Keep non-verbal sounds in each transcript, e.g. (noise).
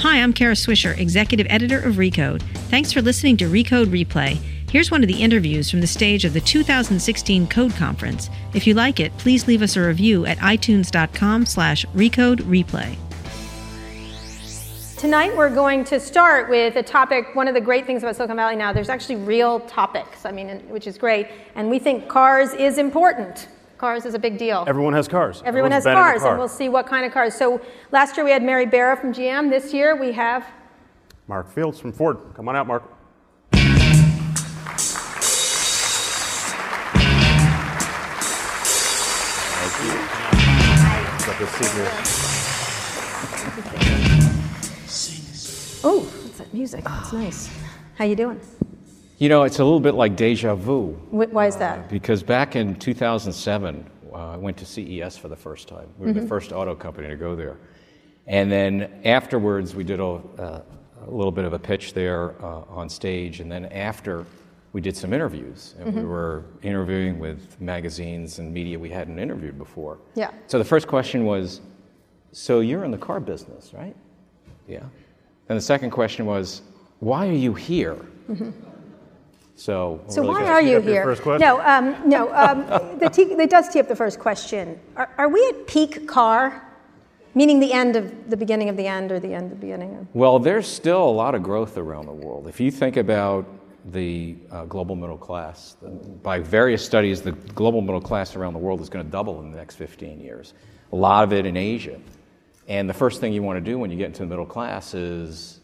Hi, I'm Kara Swisher, Executive Editor of Recode. Thanks for listening to Recode Replay. Here's one of the interviews from the stage of the 2016 Code Conference. If you like it, please leave us a review at itunes.com slash recode replay. Tonight we're going to start with a topic, one of the great things about Silicon Valley now, there's actually real topics, I mean, which is great. And we think cars is important. Cars is a big deal. Everyone has cars. Everyone Everyone's has been in a cars, car. and we'll see what kind of cars. So last year we had Mary Barra from GM. This year we have Mark Fields from Ford. Come on out, Mark. Got this seat here. oh, what's that music? That's nice. How you doing? You know, it's a little bit like deja vu Why is that? because back in 2007, uh, I went to CES for the first time. We were Mm-hmm. the first auto company to go there. And then afterwards, we did a, uh, a little bit of a pitch there uh, on stage. And then after, we did some interviews. And Mm-hmm. we were interviewing with magazines and media we hadn't interviewed before. Yeah. So the first question was So you're in the car business, right? Yeah. And the second question was Why are you here? Mm-hmm. So really why are you up your here? first question? No, um, no. Um, the te- it does tee up the first question. Are, are we at peak car, meaning the end of the beginning of the end, or the end of the beginning? Of... Well, there's still a lot of growth around the world. If you think about the uh, global middle class, by various studies, the global middle class around the world is going to double in the next 15 years. A lot of it in Asia. And the first thing you want to do when you get into the middle class is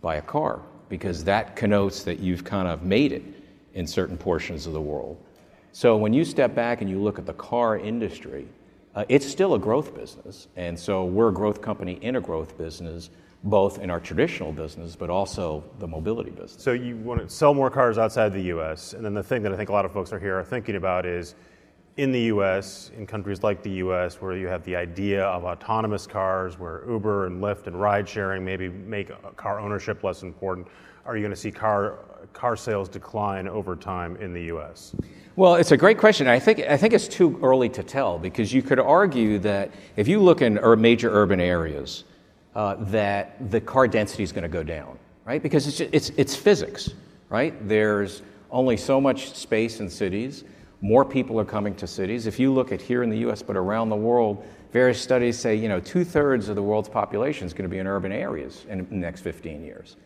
buy a car, because that connotes that you've kind of made it in certain portions of the world. So when you step back and you look at the car industry, uh, it's still a growth business. And so we're a growth company in a growth business, both in our traditional business, but also the mobility business. So you want to sell more cars outside the U.S., and then the thing that I think a lot of folks are here are thinking about is in the U.S., in countries like the U.S., where you have the idea of autonomous cars, where Uber and Lyft and ride sharing maybe make car ownership less important. Are you going to see car car sales decline over time in the U.S.? Well, it's a great question. I think, I think it's too early to tell because you could argue that if you look in major urban areas, uh, that the car density is going to go down, right? Because it's, ju- it's, it's physics, right? There's only so much space in cities. More people are coming to cities. If you look at here in the US, but around the world, various studies say, you know, two thirds of the world's population is going to be in urban areas in the next 15 years.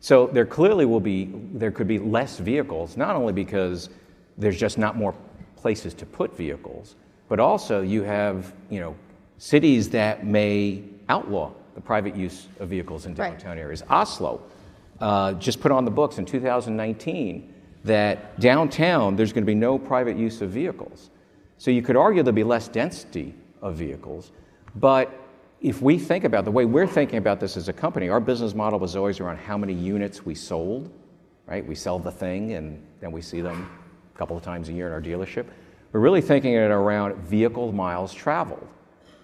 So there clearly will be, there could be less vehicles, not only because there's just not more places to put vehicles, but also you have, you know, cities that may outlaw the private use of vehicles in Right. downtown areas. Oslo uh, just put on the books in 2019 that downtown there's going to be no private use of vehicles. So you could argue there'll be less density of vehicles, but if we think about the way we're thinking about this as a company, our business model was always around how many units we sold, right? We sell the thing and then we see them a couple of times a year in our dealership. We're really thinking it around vehicle miles traveled.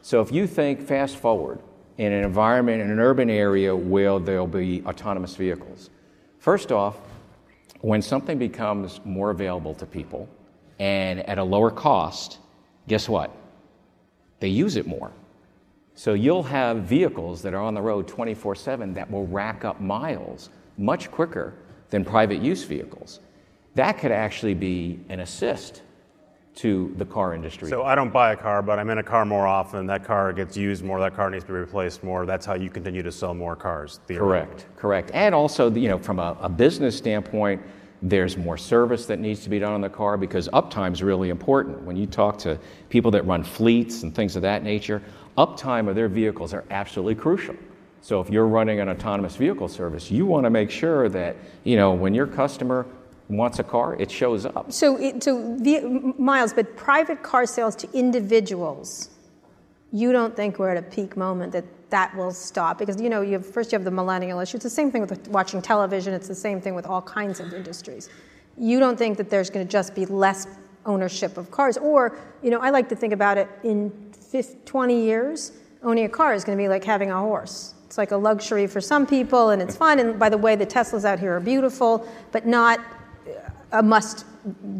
So if you think fast forward in an environment, in an urban area where there'll be autonomous vehicles, first off, when something becomes more available to people and at a lower cost, guess what? They use it more. So you'll have vehicles that are on the road 24 7 that will rack up miles much quicker than private use vehicles. That could actually be an assist to the car industry. So I don't buy a car, but I'm in a car more often. That car gets used more. That car needs to be replaced more. That's how you continue to sell more cars. Correct, correct. And also, you know, from a, a business standpoint, there's more service that needs to be done on the car because uptime is really important. When you talk to people that run fleets and things of that nature, uptime of their vehicles are absolutely crucial. So if you're running an autonomous vehicle service, you want to make sure that, you know, when your customer wants a car, it shows up. So, it, so m- miles, but private car sales to individuals, you don't think we're at a peak moment that that will stop? Because you know, you have, first you have the millennial issue. It's the same thing with watching television. It's the same thing with all kinds of industries. You don't think that there's going to just be less ownership of cars, or you know, I like to think about it in 50, 20 years, owning a car is going to be like having a horse. It's like a luxury for some people, and it's (laughs) fun. And by the way, the Teslas out here are beautiful, but not a must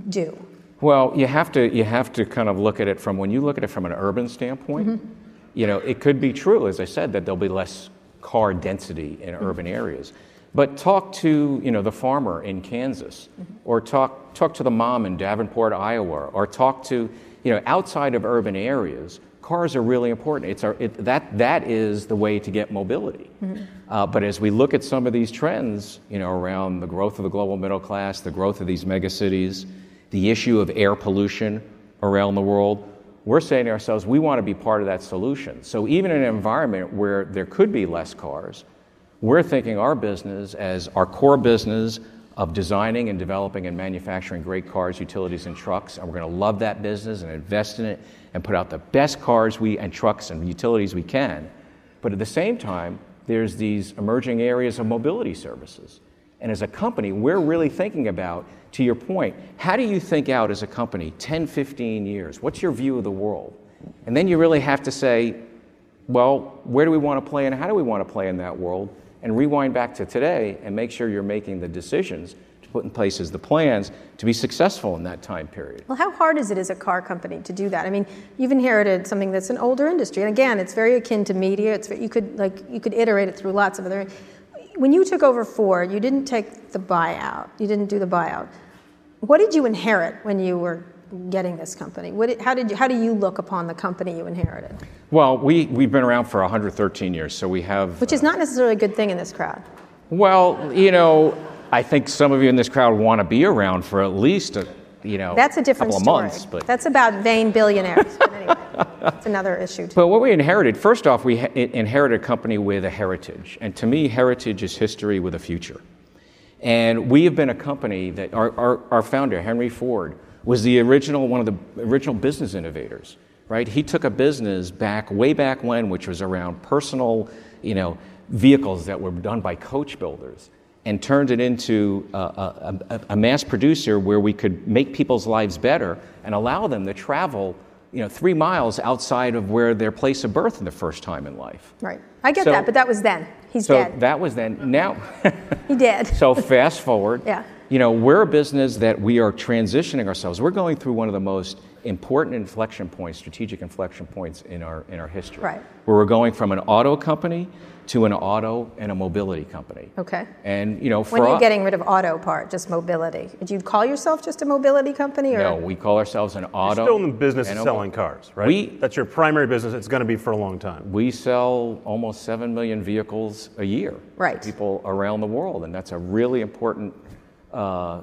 do. Well, you have to you have to kind of look at it from when you look at it from an urban standpoint. Mm-hmm. You know, it could be true, as I said, that there'll be less car density in mm-hmm. urban areas. But talk to you know, the farmer in Kansas, mm-hmm. or talk, talk to the mom in Davenport, Iowa, or talk to you know, outside of urban areas. Cars are really important. It's our, it, that, that is the way to get mobility. Uh, but as we look at some of these trends, you know, around the growth of the global middle class, the growth of these megacities, the issue of air pollution around the world, we're saying to ourselves, we want to be part of that solution. So even in an environment where there could be less cars, we're thinking our business as our core business of designing and developing and manufacturing great cars, utilities, and trucks, and we're going to love that business and invest in it and put out the best cars we and trucks and utilities we can. But at the same time, there's these emerging areas of mobility services. And as a company, we're really thinking about, to your point, how do you think out as a company 10, 15 years? What's your view of the world? And then you really have to say, well, where do we want to play and how do we want to play in that world? And rewind back to today and make sure you're making the decisions put in place as the plans to be successful in that time period. Well, how hard is it as a car company to do that? I mean, you've inherited something that's an older industry, and again, it's very akin to media. It's you could like you could iterate it through lots of other. When you took over Ford, you didn't take the buyout. You didn't do the buyout. What did you inherit when you were getting this company? What, how, did you, how do you look upon the company you inherited? Well, we, we've been around for 113 years, so we have. Which is not necessarily a good thing in this crowd. Well, you know, I think some of you in this crowd want to be around for at least a, you know, That's a different couple story. of months. But, That's about vain billionaires. but anyway, that's another issue. Too. but what we inherited, first off, we ha- inherited a company with a heritage. And to me, heritage is history with a future. And we have been a company that our, our, our founder, Henry Ford, was the original, one of the original business innovators, right? He took a business back, way back when, which was around personal, you know, vehicles that were done by coach builders and turned it into a, a, a, mass producer where we could make people's lives better and allow them to travel, you know, three miles outside of where their place of birth in the first time in life. Right. I get So- that, but that was then. He's So dead. that was then. Now, he did. (laughs) so fast forward. Yeah. You know, we're a business that we are transitioning ourselves. We're going through one of the most important inflection points, strategic inflection points in our in our history. Right. Where we're going from an auto company to an auto and a mobility company. Okay. And you know, for When are you us- getting rid of auto part, just mobility? Would you call yourself just a mobility company? Or? no, we call ourselves an You're auto. still in the business of selling cars, right? We- That's your primary business. It's going to be for a long time. We sell almost 7 million vehicles a year Right. to people around the world, and that's a really important uh,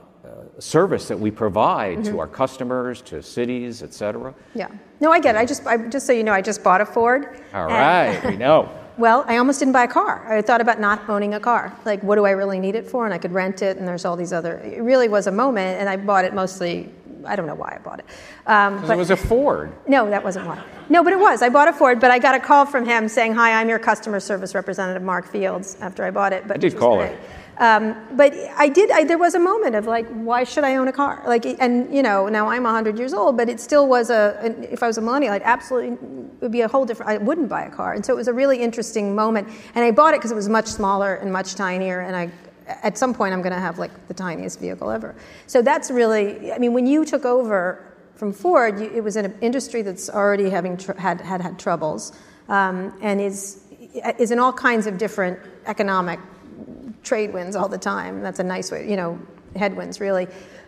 service that we provide Mm-hmm. to our customers, to cities, et cetera. Yeah. No, I get it. I just, I, just so you know, I just bought a Ford. All right, we know. (laughs) Well, I almost didn't buy a car. I thought about not owning a car. Like, what do I really need it for? And I could rent it, and there's all these other. It really was a moment, and I bought it mostly. I don't know why I bought it. Um, but it was a Ford. no, that wasn't why. No, but it was. I bought a Ford, but I got a call from him saying, "Hi, I'm your customer service representative, Mark Fields." After I bought it, but I did call great. Um, but I did. I, there was a moment of like, why should I own a car? Like, and you know, now I'm 100 years old, but it still was a. an- If I was a millennial, I'd absolutely would be a whole different. I wouldn't buy a car, and so it was a really interesting moment. And I bought it because it was much smaller and much tinier, and I. At some point, I'm going to have like the tiniest vehicle ever. So that's really. I mean, when you took over from Ford, you, it was in an industry that's already having tr- had, had had troubles, um, and is is in all kinds of different economic trade winds all the time. That's a nice way, you know, headwinds really.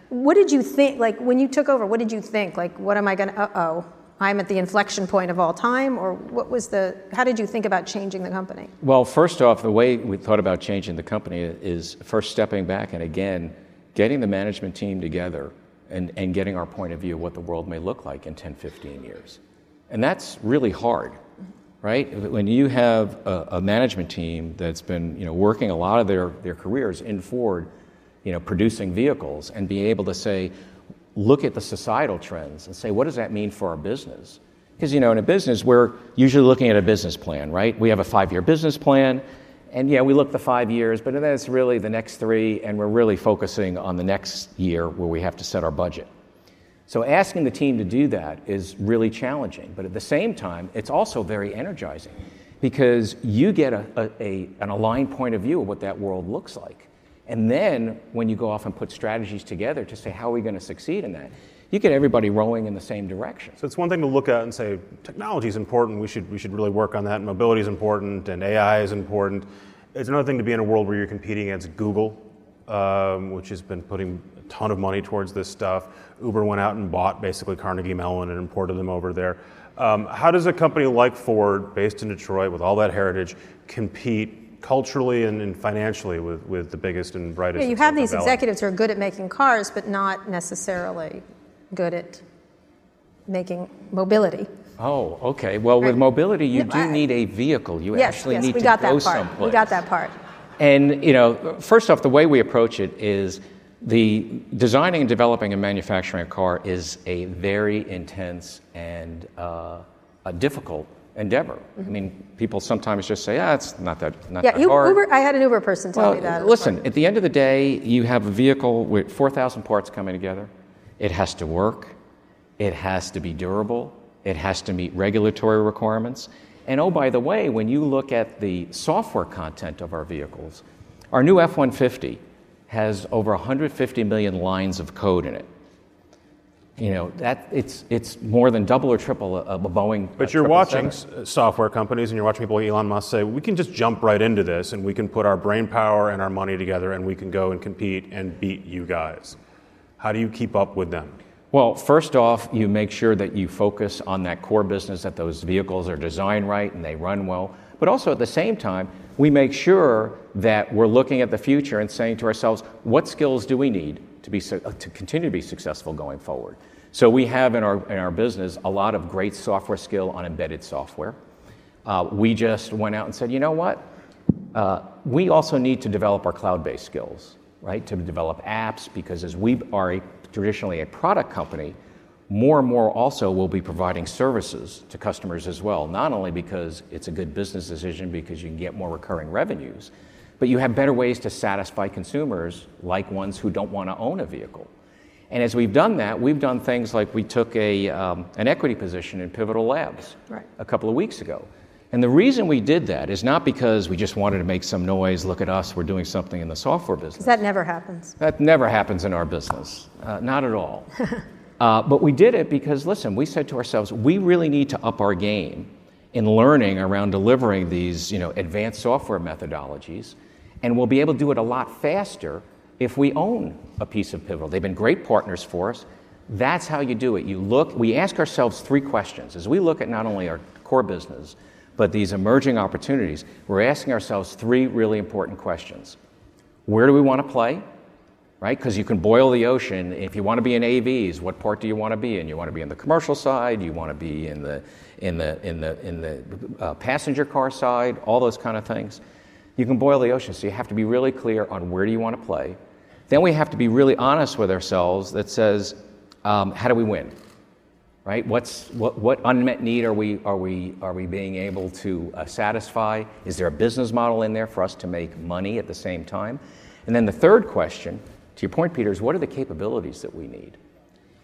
What did you think, like when you took over, what did you think? Like, what am I going to, uh oh, I'm at the inflection point of all time? Or what was the, how did you think about changing the company? Well, first off, the way we thought about changing the company is first stepping back and again, getting the management team together and, and getting our point of view of what the world may look like in 10, 15 years. And that's really hard, right? When you have a, a management team that's been you know, working a lot of their, their careers in Ford, you know, producing vehicles, and be able to say, look at the societal trends and say, what does that mean for our business? Because, you know, in a business, we're usually looking at a business plan, right? We have a five year business plan, and yeah, we look the five years, but then it's really the next three, and we're really focusing on the next year where we have to set our budget. So asking the team to do that is really challenging, but at the same time, it's also very energizing because you get a, a, a, an aligned point of view of what that world looks like. And then when you go off and put strategies together to say, how are we going to succeed in that? you get everybody rowing in the same direction. So it's one thing to look at and say technology is important. We should we should really work on that. Mobility is important, and AI is important. It's another thing to be in a world where you're competing against Google, um, which has been putting a ton of money towards this stuff. Uber went out and bought basically Carnegie Mellon and imported them over there. Um, how does a company like Ford, based in Detroit with all that heritage, compete culturally and, and financially with, with the biggest and brightest? Yeah, you have these Valley? executives who are good at making cars, but not necessarily good at making mobility. Oh, okay. Well, with mobility, you No, do I- need a vehicle. You yes, actually yes, need we to got go that part. someplace. We got that part. And you know, first off, the way we approach it is the designing and developing and manufacturing a car is a very intense and uh, a difficult endeavor. I mean, people sometimes just say, "Ah, it's not that not Yeah, that you, hard." Uber. I had an Uber person tell me that. Well, listen, at the end of the day, you have a vehicle with 4,000 parts coming together. It has to work, it has to be durable, it has to meet regulatory requirements. And oh, by the way, when you look at the software content of our vehicles, our new F 150 has over 150 million lines of code in it. You know, that, it's, it's more than double or triple a, a Boeing. But uh, you're watching s- software companies and you're watching people like Elon Musk say, we can just jump right into this and we can put our brain power and our money together and we can go and compete and beat you guys. How do you keep up with them? Well, first off, you make sure that you focus on that core business, that those vehicles are designed right and they run well. But also at the same time, we make sure that we're looking at the future and saying to ourselves, what skills do we need to, be, to continue to be successful going forward? So we have in our, in our business a lot of great software skill on embedded software. Uh, we just went out and said, you know what? Uh, we also need to develop our cloud-based skills, right? To develop apps, because as we are a, traditionally a product company, more and more also will be providing services to customers as well. Not only because it's a good business decision, because you can get more recurring revenues, but you have better ways to satisfy consumers, like ones who don't want to own a vehicle. And as we've done that, we've done things like we took a, um, an equity position in Pivotal Labs Right. a couple of weeks ago. And the reason we did that is not because we just wanted to make some noise, look at us, we're doing something in the software business. That never happens. That never happens in our business, uh, not at all. (laughs) uh, but we did it because, listen, we said to ourselves, we really need to up our game in learning around delivering these you know, advanced software methodologies, and we'll be able to do it a lot faster if we own a piece of Pivotal. They've been great partners for us. That's how you do it. You look, we ask ourselves three questions. As we look at not only our core business, but these emerging opportunities, we're asking ourselves three really important questions. Where do we want to play? Right? Because you can boil the ocean. If you want to be in AVs, what part do you want to be in? You want to be in the commercial side. You want to be in the in the in the in the uh, passenger car side. All those kind of things. You can boil the ocean. So you have to be really clear on where do you want to play. Then we have to be really honest with ourselves. That says, um, how do we win? Right? What's, what, what unmet need are we, are we, are we being able to uh, satisfy? Is there a business model in there for us to make money at the same time? And then the third question, to your point, Peter, is what are the capabilities that we need?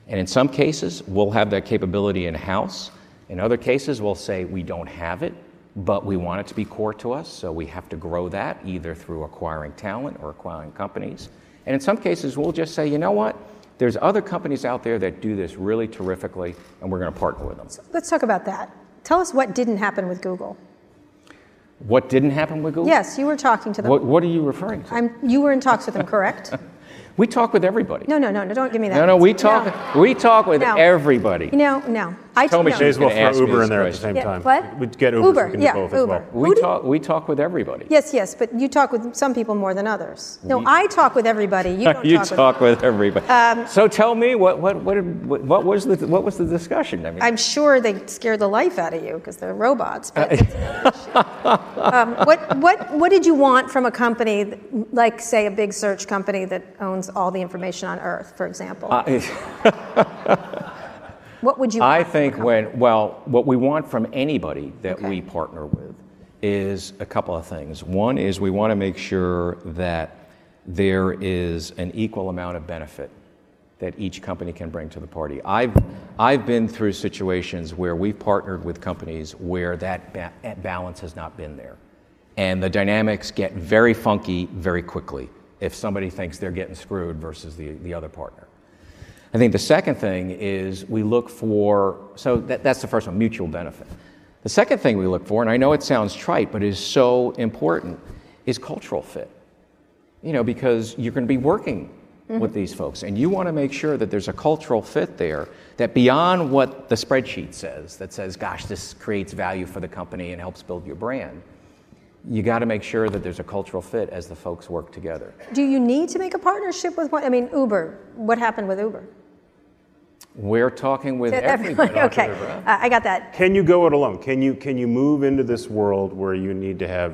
And in some cases, we'll have that capability in house. In other cases, we'll say we don't have it, but we want it to be core to us, so we have to grow that either through acquiring talent or acquiring companies. And in some cases, we'll just say, you know what? There's other companies out there that do this really terrifically, and we're going to partner with them. Let's talk about that. Tell us what didn't happen with Google. What didn't happen with Google? Yes, you were talking to them. What, what are you referring to? I'm, you were in talks with them, correct? (laughs) we talk with everybody. No, no, no, no. Don't give me that. no, no, we talk. We talk with No. everybody. You know, no. I Told me no. she May was as well gonna ask throw me Uber this in there at the question. same Yeah, time. what? We'd get Uber, Uber, so we can do yeah, both as Uber. well. We Who did- talk. We talk with everybody. Yes, yes, but you talk with some people more than others. No, I talk with everybody. You (laughs) don't you talk, talk with. with everybody. so tell me what what what, did- what what was the what was the discussion? I mean, I'm sure they scare the life out of you because they're robots. But (laughs) um, what what what did you want from a company that- like, say, a big search company that owns all the information on Earth, for example? (laughs) what would you? I want from a think when, well, what we want from anybody that Okay. we partner with is a couple of things. One is we want to make sure that there is an equal amount of benefit that each company can bring to the party. I've, I've been through situations where we've partnered with companies where that ba- balance has not been there. And the dynamics get very funky very quickly if somebody thinks they're getting screwed versus the, the other partner. I think the second thing is we look for, so that, that's the first one, mutual benefit. The second thing we look for, and I know it sounds trite, but is so important, is cultural fit. You know, because you're going to be working mm-hmm. with these folks, and you want to make sure that there's a cultural fit there that beyond what the spreadsheet says, that says, gosh, this creates value for the company and helps build your brand, you got to make sure that there's a cultural fit as the folks work together. Do you need to make a partnership with one? I mean, Uber. What happened with Uber? We're talking with everybody. okay, uh, I got that. Can you go it alone? Can you can you move into this world where you need to have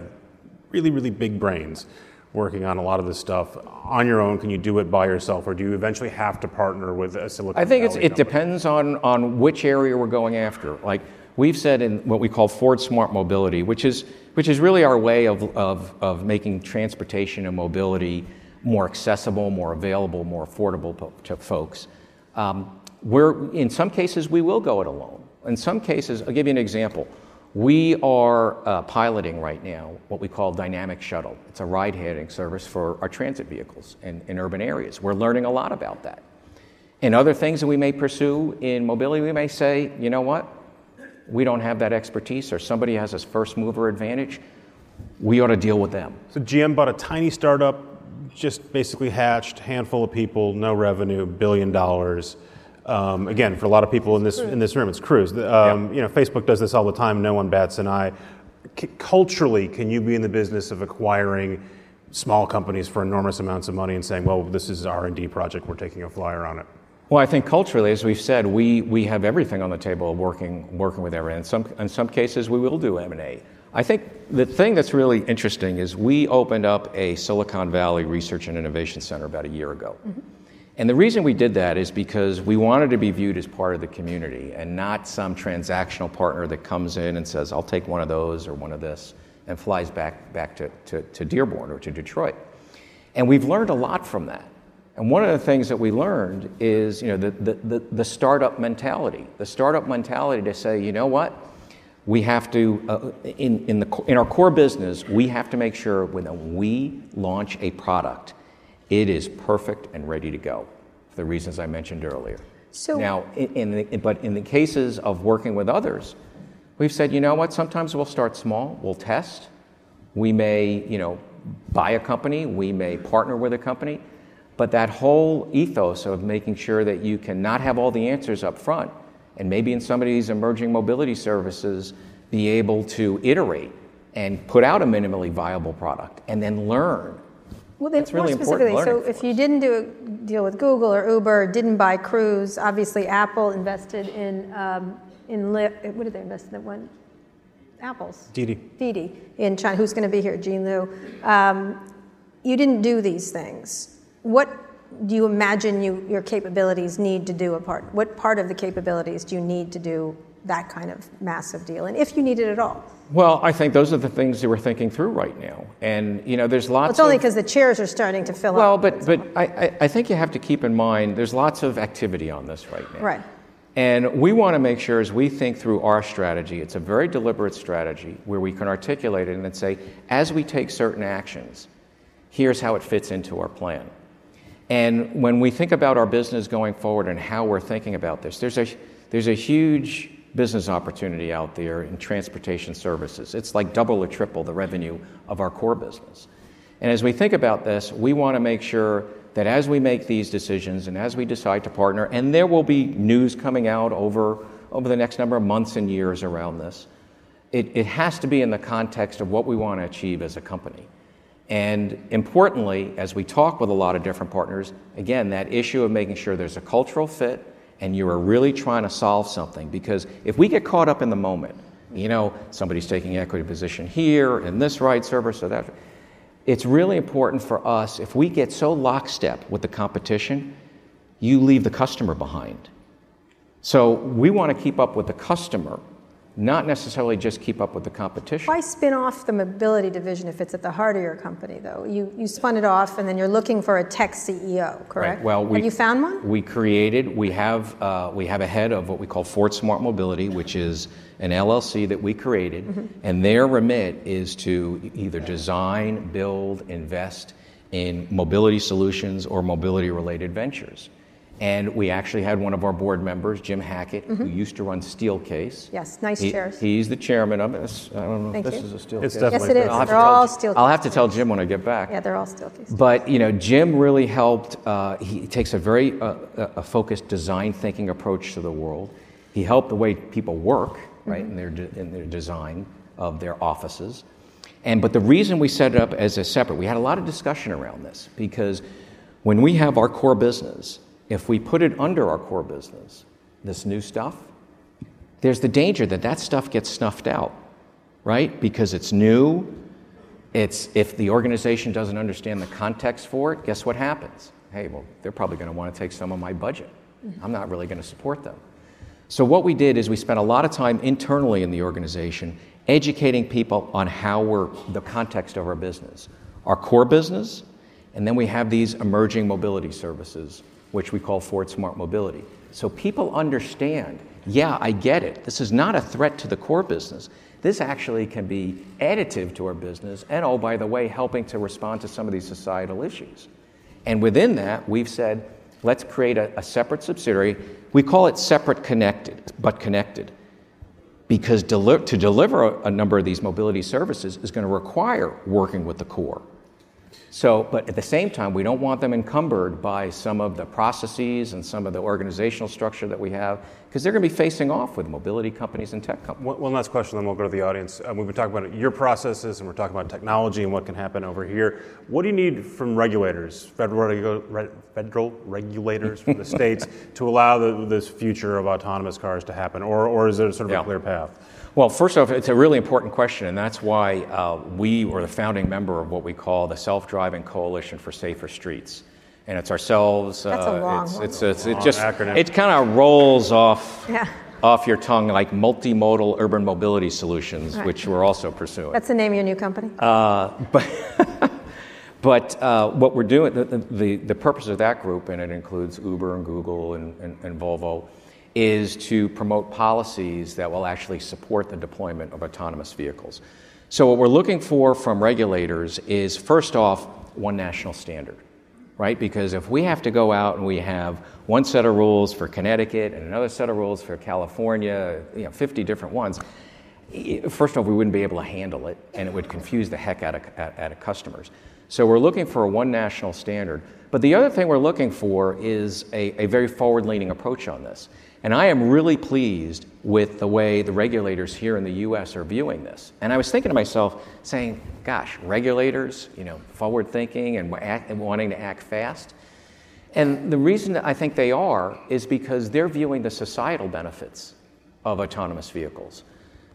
really really big brains working on a lot of this stuff on your own? Can you do it by yourself, or do you eventually have to partner with a Silicon I think Valley it depends on on which area we're going after. Like we've said in what we call Ford Smart Mobility, which is which is really our way of of, of making transportation and mobility more accessible, more available, more affordable to folks. Um, we're, in some cases, we will go it alone. In some cases, I'll give you an example. We are uh, piloting right now what we call Dynamic Shuttle. It's a ride hailing service for our transit vehicles in, in urban areas. We're learning a lot about that. In other things that we may pursue in mobility, we may say, you know what? We don't have that expertise, or somebody has a first mover advantage. We ought to deal with them. So GM bought a tiny startup, just basically hatched, handful of people, no revenue, billion dollars um, again, for a lot of people in this in this room, it's Cruise. Um, You know, Facebook does this all the time. No one bats an eye. C- culturally, can you be in the business of acquiring small companies for enormous amounts of money and saying, "Well, this is R and D project. We're taking a flyer on it"? Well, I think culturally, as we've said, we, we have everything on the table working working with everyone. In some in some cases, we will do M and A. I think the thing that's really interesting is we opened up a Silicon Valley Research and Innovation Center about a year ago. Mm-hmm. And the reason we did that is because we wanted to be viewed as part of the community and not some transactional partner that comes in and says, I'll take one of those or one of this and flies back, back to, to, to Dearborn or to Detroit. And we've learned a lot from that. And one of the things that we learned is you know, the, the, the, the startup mentality. The startup mentality to say, you know what? We have to, uh, in, in, the, in our core business, we have to make sure when we launch a product, it is perfect and ready to go for the reasons I mentioned earlier. So now, in, in the, but in the cases of working with others, we've said, you know what? Sometimes we'll start small. We'll test. We may, you know, buy a company. We may partner with a company. But that whole ethos of making sure that you cannot have all the answers up front, and maybe in some of these emerging mobility services, be able to iterate and put out a minimally viable product and then learn well, then, really more specifically, so if you didn't do a deal with Google or Uber, didn't buy Cruise, obviously Apple invested in um, in Lyft. What did they invest in? That One, Apple's. Didi. Didi in China. Who's going to be here? Jean Liu. Um, you didn't do these things. What do you imagine you, your capabilities need to do a part? What part of the capabilities do you need to do that kind of massive deal, and if you need it at all? Well, I think those are the things that we're thinking through right now, and you know, there's lots. Well, it's only because the chairs are starting to fill well, up. Well, but but I, I think you have to keep in mind there's lots of activity on this right now. Right. And we want to make sure as we think through our strategy, it's a very deliberate strategy where we can articulate it and then say, as we take certain actions, here's how it fits into our plan. And when we think about our business going forward and how we're thinking about this, there's a, there's a huge business opportunity out there in transportation services. It's like double or triple the revenue of our core business. And as we think about this, we want to make sure that as we make these decisions and as we decide to partner, and there will be news coming out over, over the next number of months and years around this, it, it has to be in the context of what we want to achieve as a company. And importantly, as we talk with a lot of different partners, again, that issue of making sure there's a cultural fit and you are really trying to solve something. Because if we get caught up in the moment, you know, somebody's taking equity position here in this right service or that, it's really important for us, if we get so lockstep with the competition, you leave the customer behind. So we want to keep up with the customer not necessarily just keep up with the competition. Why spin off the mobility division if it's at the heart of your company, though? You, you spun it off and then you're looking for a tech CEO, correct? Right. Well, we, have you found one? We created, we have, uh, we have a head of what we call Ford Smart Mobility, which is an LLC that we created, mm-hmm. and their remit is to either design, build, invest in mobility solutions or mobility related ventures. And we actually had one of our board members, Jim Hackett, who used to run Steelcase. Mm-hmm. Yes, nice He- chairs. He's the chairman of this. I don't know Thank if this you. is a Steelcase. It's Yes, definitely it is. I'll have to They're tell all Jim- steel. I'll have to tell Jim when I get back. Yeah, they're all steel cases. But you know, Jim really helped. Uh, he takes a very uh, a focused design thinking approach to the world. He helped the way people work, right, in their de- in their design of their offices. And but the reason we set it up as a separate, we had a lot of discussion around this because when we have our core business, if we put it under our core business, this new stuff, there's the danger that that stuff gets snuffed out, right? Because it's new, it's if the organization doesn't understand the context for it, guess what happens? Hey, well, they're probably going to want to take some of my budget. Mm-hmm. I'm not really going to support them. So what we did is we spent a lot of time internally in the organization educating people on how we're the context of our business, our core business, and then we have these emerging mobility services, which we call Ford Smart Mobility. So people understand, yeah, I get it. This is not a threat to the core business. This actually can be additive to our business, and oh, by the way, helping to respond to some of these societal issues. And within that, we've said, let's create a, a separate subsidiary. We call it separate connected, but connected. Because deli- to deliver a, a number of these mobility services is going to require working with the core. So, but at the same time, we don't want them encumbered by some of the processes and some of the organizational structure that we have, because they're going to be facing off with mobility companies and tech companies. One, one last question, then we'll go to the audience. Um, we've been talking about your processes, and we're talking about technology and what can happen over here. What do you need from regulators, federal, regu- re- federal regulators from the (laughs) states, to allow the, this future of autonomous cars to happen, or, or is there sort of Yeah. a clear path? Well, first off, it's a really important question, and that's why uh, we were the founding member of what we call the Self Driving Coalition for Safer Streets. And it's ourselves. That's a uh, long it's, one. it's, it's, it just acronym. it kind of rolls off Yeah. off your tongue like multimodal urban mobility solutions, Right. which we're also pursuing. That's the name of your new company? Uh, but (laughs) but uh, what we're doing, the, the, the purpose of that group, and it includes Uber and Google and, and, and Volvo, is to promote policies that will actually support the deployment of autonomous vehicles. So, what we're looking for from regulators is first off, one national standard, right? Because if we have to go out and we have one set of rules for Connecticut and another set of rules for California, you know, 50 different ones, First off, we wouldn't be able to handle it, and it would confuse the heck out of, out of customers. So we're looking for a one national standard. But the other thing we're looking for is a, a very forward leaning approach on this. And I am really pleased with the way the regulators here in the US are viewing this. And I was thinking to myself, saying, gosh, regulators, you know, forward thinking and, act, and wanting to act fast. And the reason I think they are is because they're viewing the societal benefits of autonomous vehicles.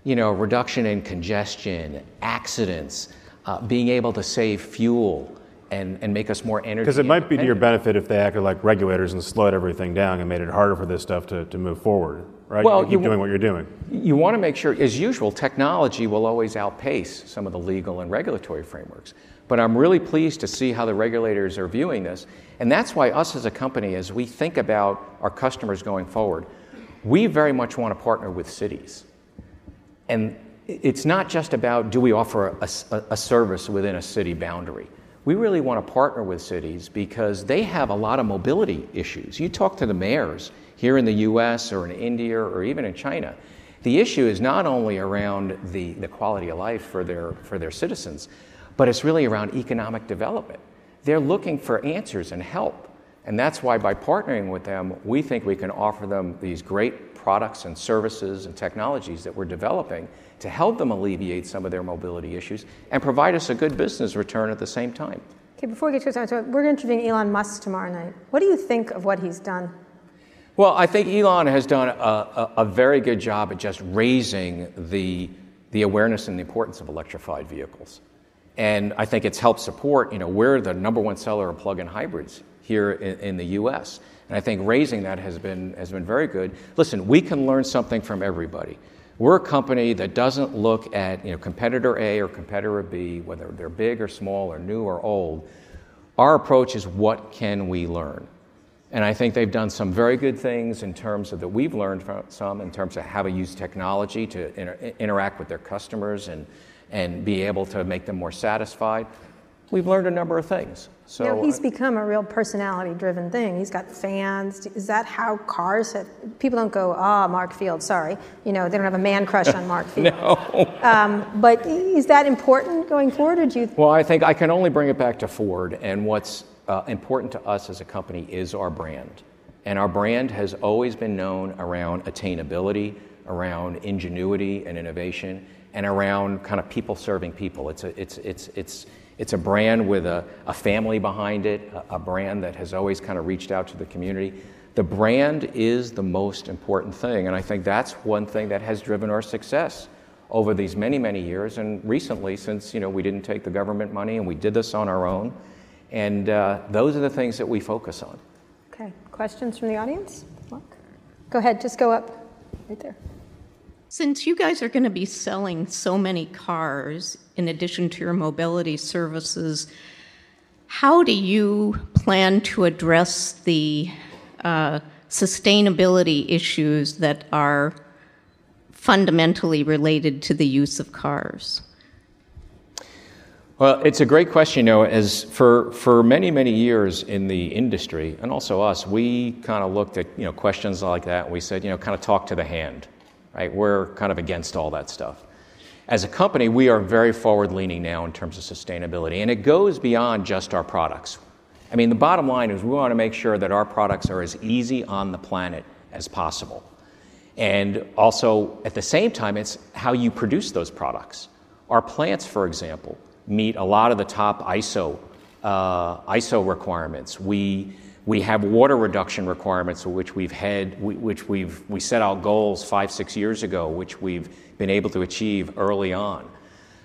You know, reduction in congestion, accidents, uh, being able to save fuel and, and make us more energy. Because it might be to your benefit if they acted like regulators and slowed everything down and made it harder for this stuff to, to move forward, right? Well, you keep you- doing what you're doing. You want to make sure, as usual, technology will always outpace some of the legal and regulatory frameworks. But I'm really pleased to see how the regulators are viewing this. And that's why, us as a company, as we think about our customers going forward, we very much want to partner with cities. And it's not just about do we offer a, a- a service within a city boundary. We really want to partner with cities because they have a lot of mobility issues. You talk to the mayors here in the US or in India or even in China. The issue is not only around the, the quality of life for their, for their citizens, but it's really around economic development. They're looking for answers and help. And that's why by partnering with them, we think we can offer them these great products and services and technologies that we're developing to help them alleviate some of their mobility issues and provide us a good business return at the same time. Okay, before we get to it, we're interviewing Elon Musk tomorrow night. What do you think of what he's done? Well, I think Elon has done a, a, a very good job at just raising the, the awareness and the importance of electrified vehicles. And I think it's helped support, you know, we're the number one seller of plug in hybrids here in, in the US. And I think raising that has been, has been very good. Listen, we can learn something from everybody. We're a company that doesn't look at you know, competitor A or competitor B, whether they're big or small or new or old. Our approach is what can we learn? And I think they've done some very good things in terms of that we've learned from some in terms of how to use technology to inter- interact with their customers and, and be able to make them more satisfied. We've learned a number of things. So you know, he's become a real personality-driven thing. He's got fans. Is that how cars have? People don't go, ah, oh, Mark Field. Sorry, you know, they don't have a man crush on Mark (laughs) Field. no. Um, but is that important going forward, or do you? Well, I think I can only bring it back to Ford, and what's uh, important to us as a company is our brand, and our brand has always been known around attainability, around ingenuity and innovation, and around kind of people serving people. It's a, it's, it's, it's it's a brand with a, a family behind it, a, a brand that has always kind of reached out to the community. The brand is the most important thing, and I think that's one thing that has driven our success over these many, many years, and recently, since you know we didn't take the government money and we did this on our own, and uh, those are the things that we focus on. Okay, questions from the audience? Mark? Go ahead, just go up right there. Since you guys are going to be selling so many cars in addition to your mobility services, how do you plan to address the uh, sustainability issues that are fundamentally related to the use of cars? Well, it's a great question. You know, as for, for many, many years in the industry, and also us, we kind of looked at you know questions like that. And we said, you know, kind of talk to the hand right? We're kind of against all that stuff. As a company, we are very forward leaning now in terms of sustainability, and it goes beyond just our products. I mean, the bottom line is we want to make sure that our products are as easy on the planet as possible. And also, at the same time, it's how you produce those products. Our plants, for example, meet a lot of the top ISO, uh, ISO requirements. We we have water reduction requirements, which we've had, which we've we set out goals five, six years ago, which we've been able to achieve early on.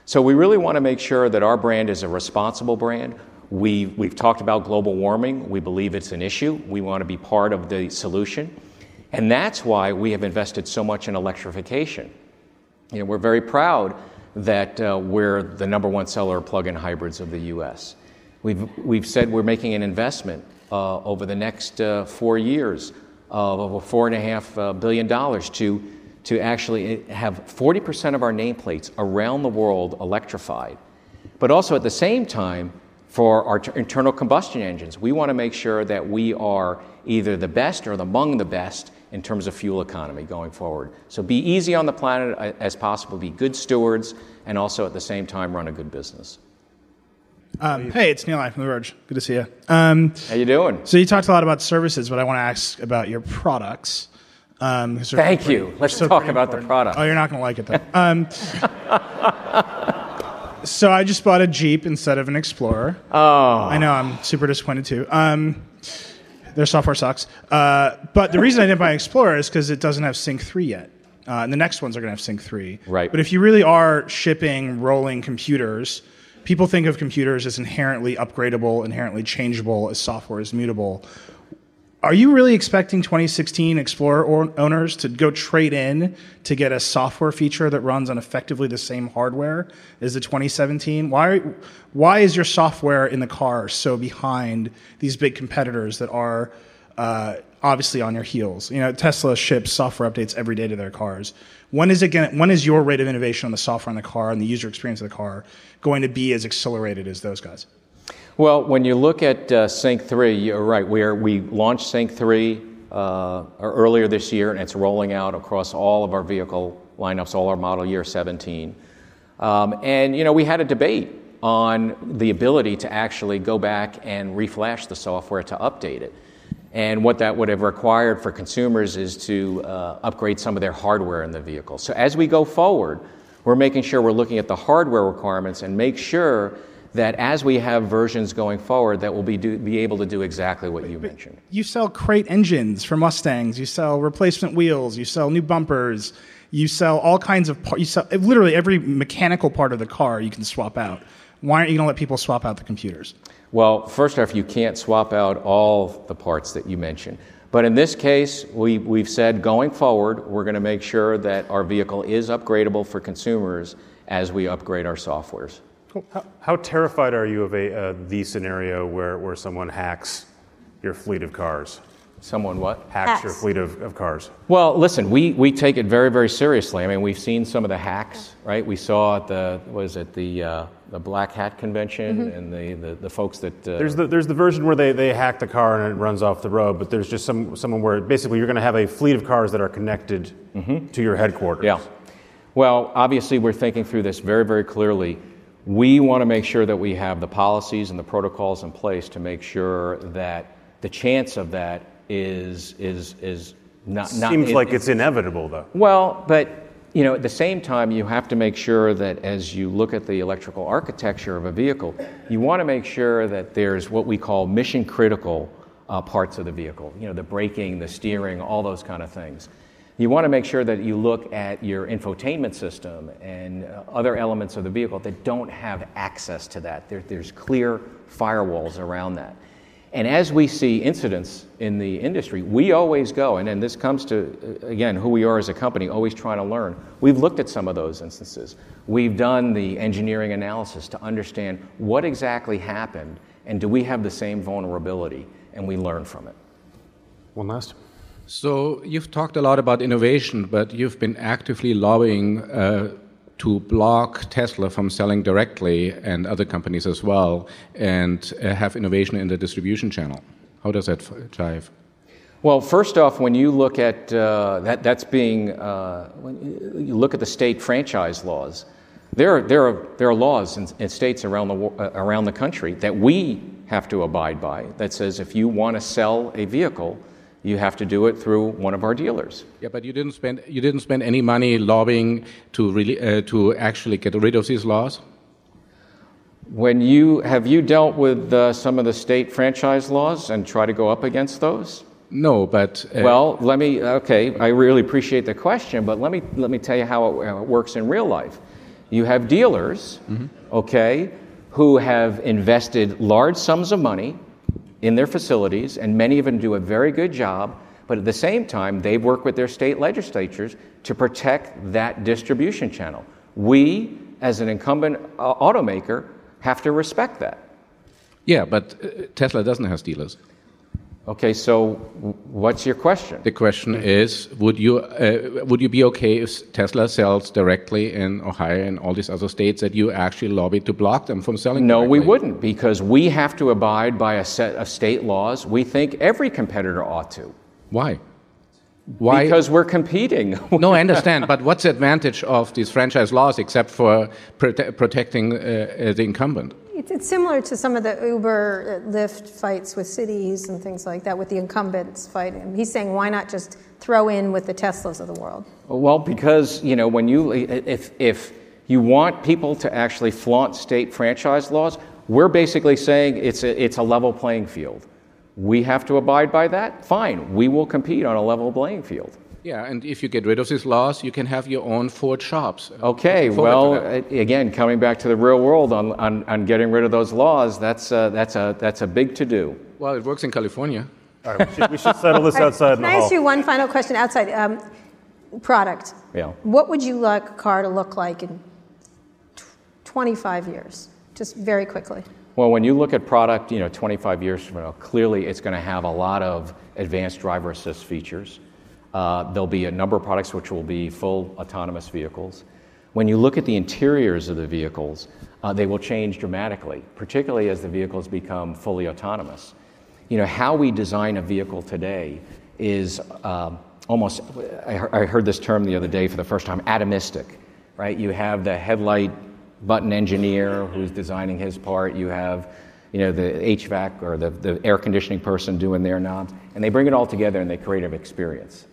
So we really want to make sure that our brand is a responsible brand. We, we've talked about global warming. We believe it's an issue. We want to be part of the solution. And that's why we have invested so much in electrification. You know, we're very proud that uh, we're the number one seller of plug-in hybrids of the U.S. We've, we've said we're making an investment over the next uh, four years of over four and a half uh, billion dollars to, to actually have 40% of our nameplates around the world electrified. But also at the same time, for our t- internal combustion engines, we want to make sure that we are either the best or among the best in terms of fuel economy going forward. So be easy on the planet uh, as possible, be good stewards, and also at the same time run a good business. Um, hey, it's Nilay from The Verge. Good to see you. Um, How you doing? So you talked a lot about services, but I want to ask about your products. Um, Thank pretty, you. Let's talk about important. the product. Oh, you're not going to like it though. Um, (laughs) so I just bought a Jeep instead of an Explorer. Oh, I know. I'm super disappointed too. Um, their software sucks. Uh, but the reason I didn't buy an Explorer is because it doesn't have Sync 3 yet. Uh, and the next ones are going to have Sync 3. Right. But if you really are shipping rolling computers people think of computers as inherently upgradable, inherently changeable, as software is mutable. Are you really expecting 2016 Explorer owners to go trade in to get a software feature that runs on effectively the same hardware as the 2017? Why, why is your software in the car so behind these big competitors that are uh, obviously on your heels? You know, Tesla ships software updates every day to their cars. When is it going when is your rate of innovation on the software on the car and the user experience of the car going to be as accelerated as those guys? Well, when you look at uh, Sync 3, you're right. We, are, we launched Sync 3 uh, earlier this year, and it's rolling out across all of our vehicle lineups, all our model year 17. Um, and, you know, we had a debate on the ability to actually go back and reflash the software to update it. And what that would have required for consumers is to uh, upgrade some of their hardware in the vehicle. So as we go forward, we're making sure we're looking at the hardware requirements and make sure that as we have versions going forward, that we'll be, do, be able to do exactly what you mentioned. You sell crate engines for Mustangs. You sell replacement wheels. You sell new bumpers. You sell all kinds of parts. You sell literally every mechanical part of the car you can swap out. Why aren't you going to let people swap out the computers? Well, first off, you can't swap out all the parts that you mentioned. But in this case, we, we've said going forward, we're going to make sure that our vehicle is upgradable for consumers as we upgrade our softwares. How, how terrified are you of a, uh, the scenario where, where someone hacks your fleet of cars? Someone what? Hacks, hacks. your fleet of, of cars. Well, listen, we, we take it very, very seriously. I mean, we've seen some of the hacks, right? We saw at the, was it the, uh, the Black Hat Convention and the, the, the folks that. Uh, There's the, there's the version where they, they hack the car and it runs off the road, but there's just some someone where basically you're going to have a fleet of cars that are connected to your headquarters. Yeah. Well, obviously, we're thinking through this very, very clearly. We want to make sure that we have the policies and the protocols in place to make sure that the chance of that is is is not. not Seems it- like it's inevitable, though. Well, but you know, at the same time, you have to make sure that as you look at the electrical architecture of a vehicle, you want to make sure that there's what we call mission critical uh, parts of the vehicle. You know, the braking, the steering, all those kind of things. You want to make sure that you look at your infotainment system and uh, other elements of the vehicle that don't have access to that. There, there's clear firewalls around that. And as we see incidents in the industry, we always go, and then this comes to, uh, again, who we are as a company, always trying to learn. We've looked at some of those instances. We've done the engineering analysis to understand what exactly happened and do we have the same vulnerability, and we learn from it. One last. So you've talked a lot about innovation, but you've been actively lobbying uh, to block Tesla from selling directly and other companies as well, and uh, have innovation in the distribution channel. How does that jive? Well, first off, when you look at uh, that, that's being, uh, when you look at the state franchise laws, there are, there are, there are laws in, in states around the, uh, around the country that we have to abide by that says if you want to sell a vehicle, you have to do it through one of our dealers. Yeah, but you didn't spend you didn't spend any money lobbying to really uh, to actually get rid of these laws. When you have you dealt with uh, some of the state franchise laws and try to go up against those? No, but uh, Well, let me, okay, I really appreciate the question, but let me, let me tell you how it, how it works in real life. You have dealers, okay, who have invested large sums of money in their facilities, and many of them do a very good job, but at the same time, they work with their state legislatures to protect that distribution channel. We, as an incumbent uh, automaker, have to respect that. yeah, but uh, Tesla doesn't have dealers. Okay, so what's your question? The question is, would you uh, would you be okay if Tesla sells directly in Ohio and all these other states that you actually lobbied to block them from selling? No, we wouldn't, because we have to abide by a set of state laws. We think every competitor ought to. Why? Why? Because we're competing. (laughs) no, I understand, but what's the advantage of these franchise laws except for prote- protecting uh, the incumbent? It's, it's similar to some of the Uber, uh, Lyft fights with cities and things like that, with the incumbents fighting. He's saying, why not just throw in with the Teslas of the world? well, because, you know, when you, if, if you want people to actually flaunt state franchise laws, we're basically saying it's a, it's a level playing field. We have to abide by that? Fine, we will compete on a level playing field. Yeah, and if you get rid of these laws, you can have your own Ford shops. Okay, Looking well, to that. a- again, coming back to the real world on, on, on getting rid of those laws, that's, uh, that's, a, that's a big to do. well, it works in California. All right, we should, we should settle this outside in Can the I hall. ask you one final question outside? Um, product. Yeah. What would you like a car to look like in tw- 25 years? Just very quickly. Well, when you look at product, you know, 25 years from now, clearly it's going to have a lot of advanced driver assist features. Uh, there'll be a number of products which will be full autonomous vehicles. When you look at the interiors of the vehicles, uh, they will change dramatically, particularly as the vehicles become fully autonomous. You know, how we design a vehicle today is um, almost, I, heard this term the other day for the first time, atomistic, right? You have the headlight button engineer who's designing his part, you have you know, the HVAC or the, the air conditioning person doing their knobs, and they bring it all together and they create an experience.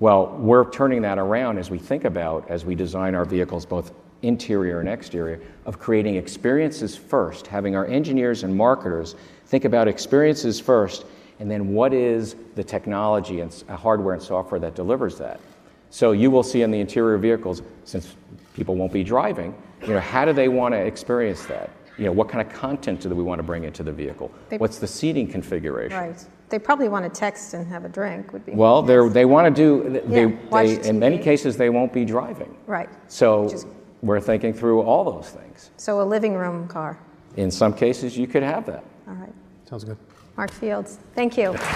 Well, we're turning that around as we think about, as we design our vehicles, both interior and exterior, of creating experiences first, having our engineers and marketers think about experiences first, and then what is the technology and uh, hardware and software that delivers that. So you will see in the interior vehicles, since people won't be driving, you know, how do they want to experience that? You know, what kind of content do we want to bring into the vehicle? They- What's the seating configuration? Right. They probably want to text and have a drink, would be. Well, they they want to do. They, Yeah, they, in many cases, they won't be driving. Right. So is- we're thinking through all those things. So a living room car. In some cases, you could have that. All right. Sounds good. Mark Fields, thank you. (laughs)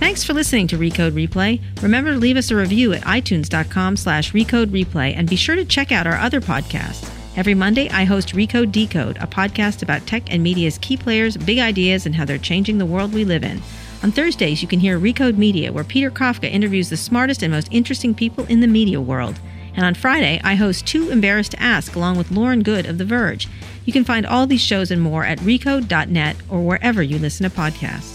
Thanks for listening to Recode Replay. Remember to leave us a review at itunes.com slash recode replay and be sure to check out our other podcasts. Every Monday, I host Recode Decode, a podcast about tech and media's key players, big ideas, and how they're changing the world we live in. On Thursdays, you can hear Recode Media, where Peter Kafka interviews the smartest and most interesting people in the media world. And on Friday, I host Too Embarrassed to Ask along with Lauren Goode of The Verge. You can find all these shows and more at recode.net or wherever you listen to podcasts.